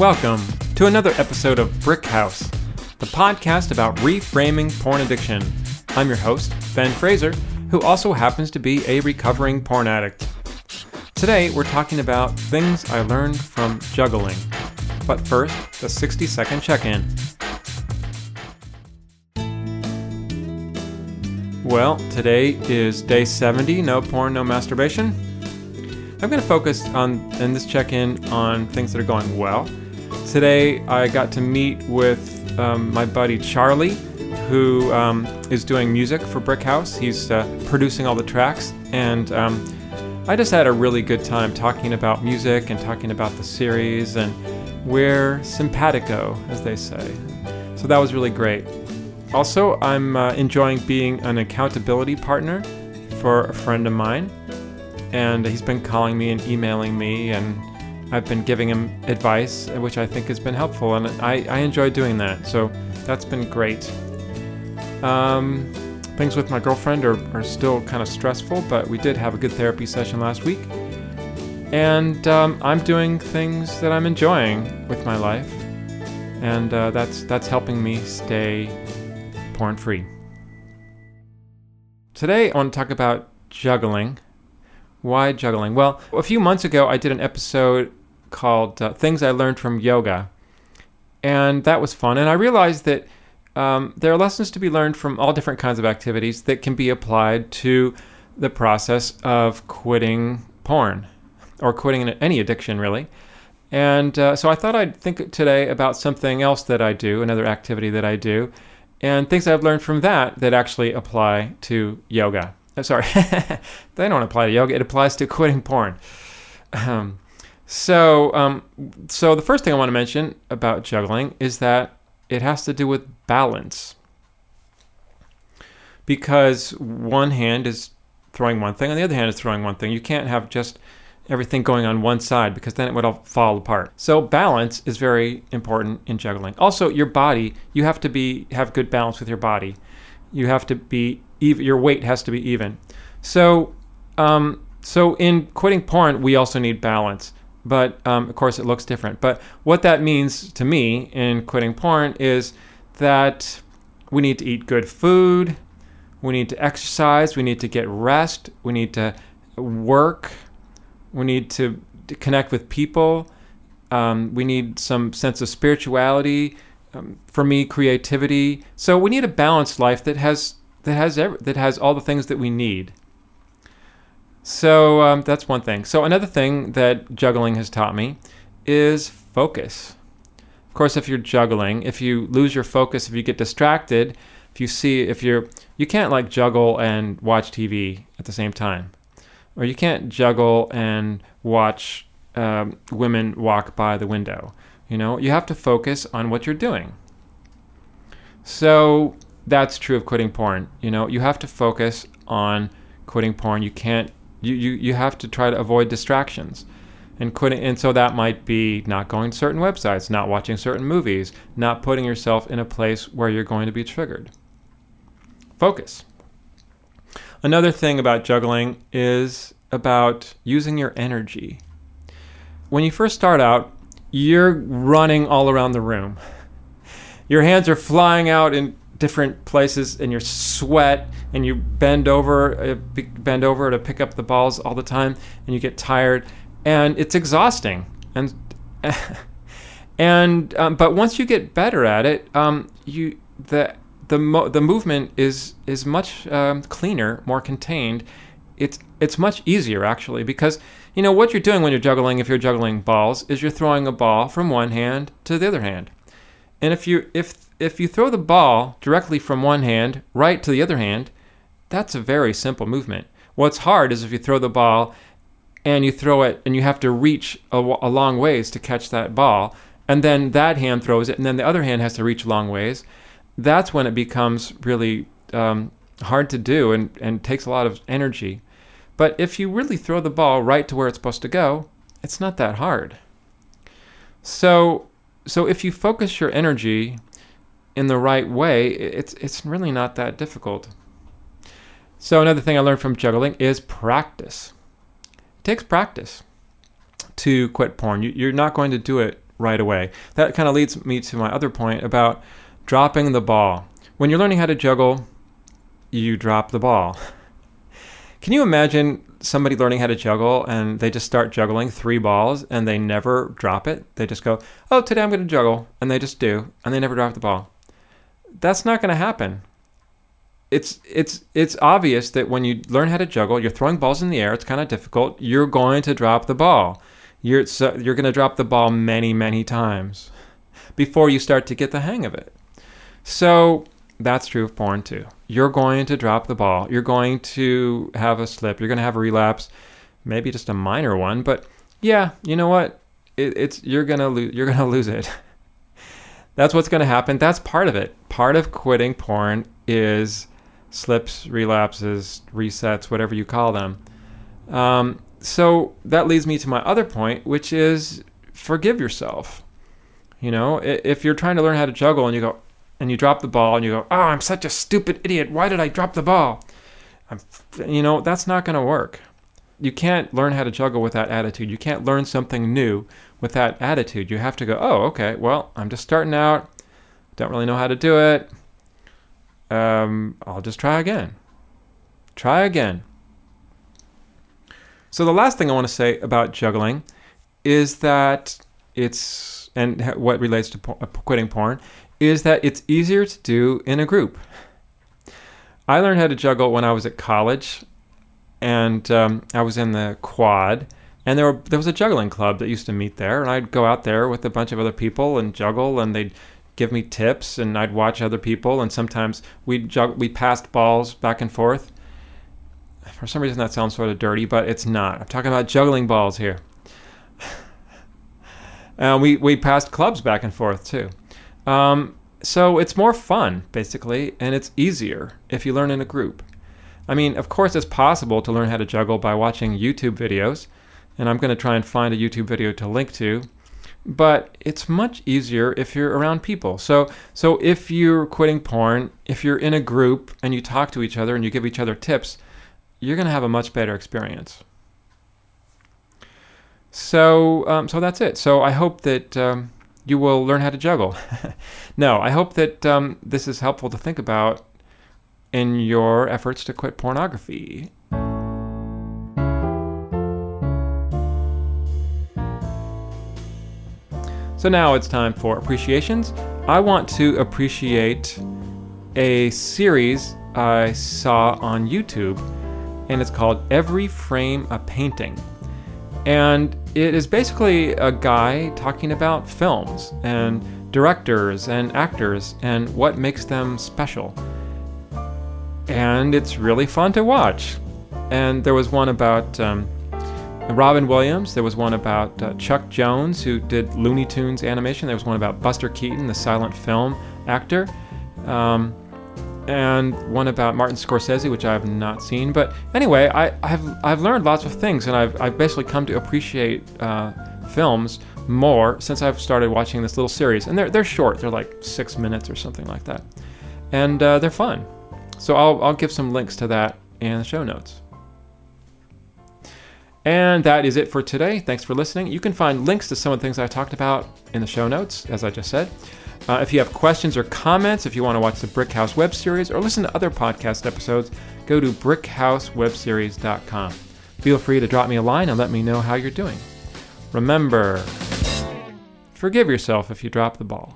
Welcome to another episode of Brick House, the podcast about reframing porn addiction. I'm your host, Ben Fraser, who also happens to be a recovering porn addict. Today, we're talking about things I learned from juggling. But first, the 60 second check in. Well, today is day 70, no porn, no masturbation. I'm going to focus on in this check-in on things that are going well. Today, I got to meet with um, my buddy Charlie, who um, is doing music for Brick House. He's uh, producing all the tracks, and um, I just had a really good time talking about music and talking about the series and we're simpatico, as they say. So that was really great. Also, I'm uh, enjoying being an accountability partner for a friend of mine and he's been calling me and emailing me, and I've been giving him advice, which I think has been helpful, and I, I enjoy doing that. So that's been great. Um, things with my girlfriend are, are still kind of stressful, but we did have a good therapy session last week. And um, I'm doing things that I'm enjoying with my life, and uh, that's that's helping me stay porn free. Today I want to talk about juggling why juggling? Well, a few months ago, I did an episode called uh, Things I Learned from Yoga. And that was fun. And I realized that um, there are lessons to be learned from all different kinds of activities that can be applied to the process of quitting porn or quitting any addiction, really. And uh, so I thought I'd think today about something else that I do, another activity that I do, and things I've learned from that that actually apply to yoga. Uh, sorry, they don't apply to yoga. It applies to quitting porn. Um, so, um, so the first thing I want to mention about juggling is that it has to do with balance. Because one hand is throwing one thing, and the other hand is throwing one thing. You can't have just everything going on one side because then it would all fall apart. So balance is very important in juggling. Also, your body, you have to be have good balance with your body. You have to be even, your weight has to be even. So, um, so in quitting porn, we also need balance. But um, of course, it looks different. But what that means to me in quitting porn is that we need to eat good food, we need to exercise, we need to get rest, we need to work, we need to connect with people, um, we need some sense of spirituality. Um, for me, creativity. So we need a balanced life that has that has that has all the things that we need. So um, that's one thing. So another thing that juggling has taught me is focus. Of course, if you're juggling, if you lose your focus, if you get distracted, if you see, if you're, you can't like juggle and watch TV at the same time, or you can't juggle and watch um, women walk by the window. You know, you have to focus on what you're doing. So that's true of quitting porn. You know, you have to focus on quitting porn. You can't you, you, you have to try to avoid distractions. And and so that might be not going to certain websites, not watching certain movies, not putting yourself in a place where you're going to be triggered. Focus. Another thing about juggling is about using your energy. When you first start out, you're running all around the room. Your hands are flying out in different places and you sweat and you bend over uh, bend over to pick up the balls all the time and you get tired. And it's exhausting. And and um, but once you get better at it um, you the the mo- the movement is is much um, cleaner more contained. It's it's much easier actually because you know what you're doing when you're juggling if you're juggling balls is you're throwing a ball from one hand to the other hand and if you if if you throw the ball directly from one hand right to the other hand, that's a very simple movement. What's hard is if you throw the ball and you throw it and you have to reach a, a long ways to catch that ball, and then that hand throws it, and then the other hand has to reach a long ways. That's when it becomes really um, hard to do and, and takes a lot of energy. But if you really throw the ball right to where it's supposed to go, it's not that hard. So, so if you focus your energy in the right way, it's it's really not that difficult. So another thing I learned from juggling is practice. It takes practice to quit porn. You, you're not going to do it right away. That kind of leads me to my other point about dropping the ball. When you're learning how to juggle, you drop the ball. Can you imagine somebody learning how to juggle and they just start juggling three balls and they never drop it? They just go, Oh, today I'm going to juggle. And they just do. And they never drop the ball. That's not going to happen. It's, it's, it's obvious that when you learn how to juggle, you're throwing balls in the air. It's kind of difficult. You're going to drop the ball. You're, so, you're going to drop the ball many, many times before you start to get the hang of it. So that's true of porn too. You're going to drop the ball. You're going to have a slip. You're going to have a relapse, maybe just a minor one. But yeah, you know what? It, it's you're gonna lose. You're gonna lose it. that's what's going to happen. That's part of it. Part of quitting porn is slips, relapses, resets, whatever you call them. Um, so that leads me to my other point, which is forgive yourself. You know, if you're trying to learn how to juggle and you go, and you drop the ball and you go, "Oh, I'm such a stupid idiot. Why did I drop the ball?" I'm, you know, that's not going to work. You can't learn how to juggle with that attitude. You can't learn something new with that attitude. You have to go, "Oh, okay. Well, I'm just starting out. Don't really know how to do it. Um, I'll just try again. Try again." So the last thing I want to say about juggling is that it's and what relates to po- quitting porn is that it's easier to do in a group. I learned how to juggle when I was at college, and um, I was in the quad, and there were, there was a juggling club that used to meet there, and I'd go out there with a bunch of other people and juggle, and they'd give me tips, and I'd watch other people, and sometimes we we passed balls back and forth. For some reason, that sounds sort of dirty, but it's not. I'm talking about juggling balls here. and we we passed clubs back and forth too. Um, so it's more fun, basically, and it's easier if you learn in a group. I mean, of course, it's possible to learn how to juggle by watching YouTube videos, and I'm going to try and find a YouTube video to link to. But it's much easier if you're around people. So, so if you're quitting porn, if you're in a group and you talk to each other and you give each other tips, you're going to have a much better experience. So, um, so that's it. So I hope that. Um, you will learn how to juggle. no, I hope that um, this is helpful to think about in your efforts to quit pornography. So now it's time for appreciations. I want to appreciate a series I saw on YouTube, and it's called Every Frame a Painting. And it is basically a guy talking about films and directors and actors and what makes them special. And it's really fun to watch. And there was one about um, Robin Williams. There was one about uh, Chuck Jones, who did Looney Tunes animation. There was one about Buster Keaton, the silent film actor. Um, and one about Martin Scorsese, which I have not seen. But anyway, I, have I've learned lots of things, and I've, I've basically come to appreciate uh, films more since I've started watching this little series. And they're, they're short, they're like six minutes or something like that. And uh, they're fun. So I'll, I'll give some links to that in the show notes. And that is it for today. Thanks for listening. You can find links to some of the things I talked about in the show notes, as I just said. Uh, if you have questions or comments, if you want to watch the Brickhouse web series or listen to other podcast episodes, go to brickhousewebseries.com. Feel free to drop me a line and let me know how you're doing. Remember, forgive yourself if you drop the ball.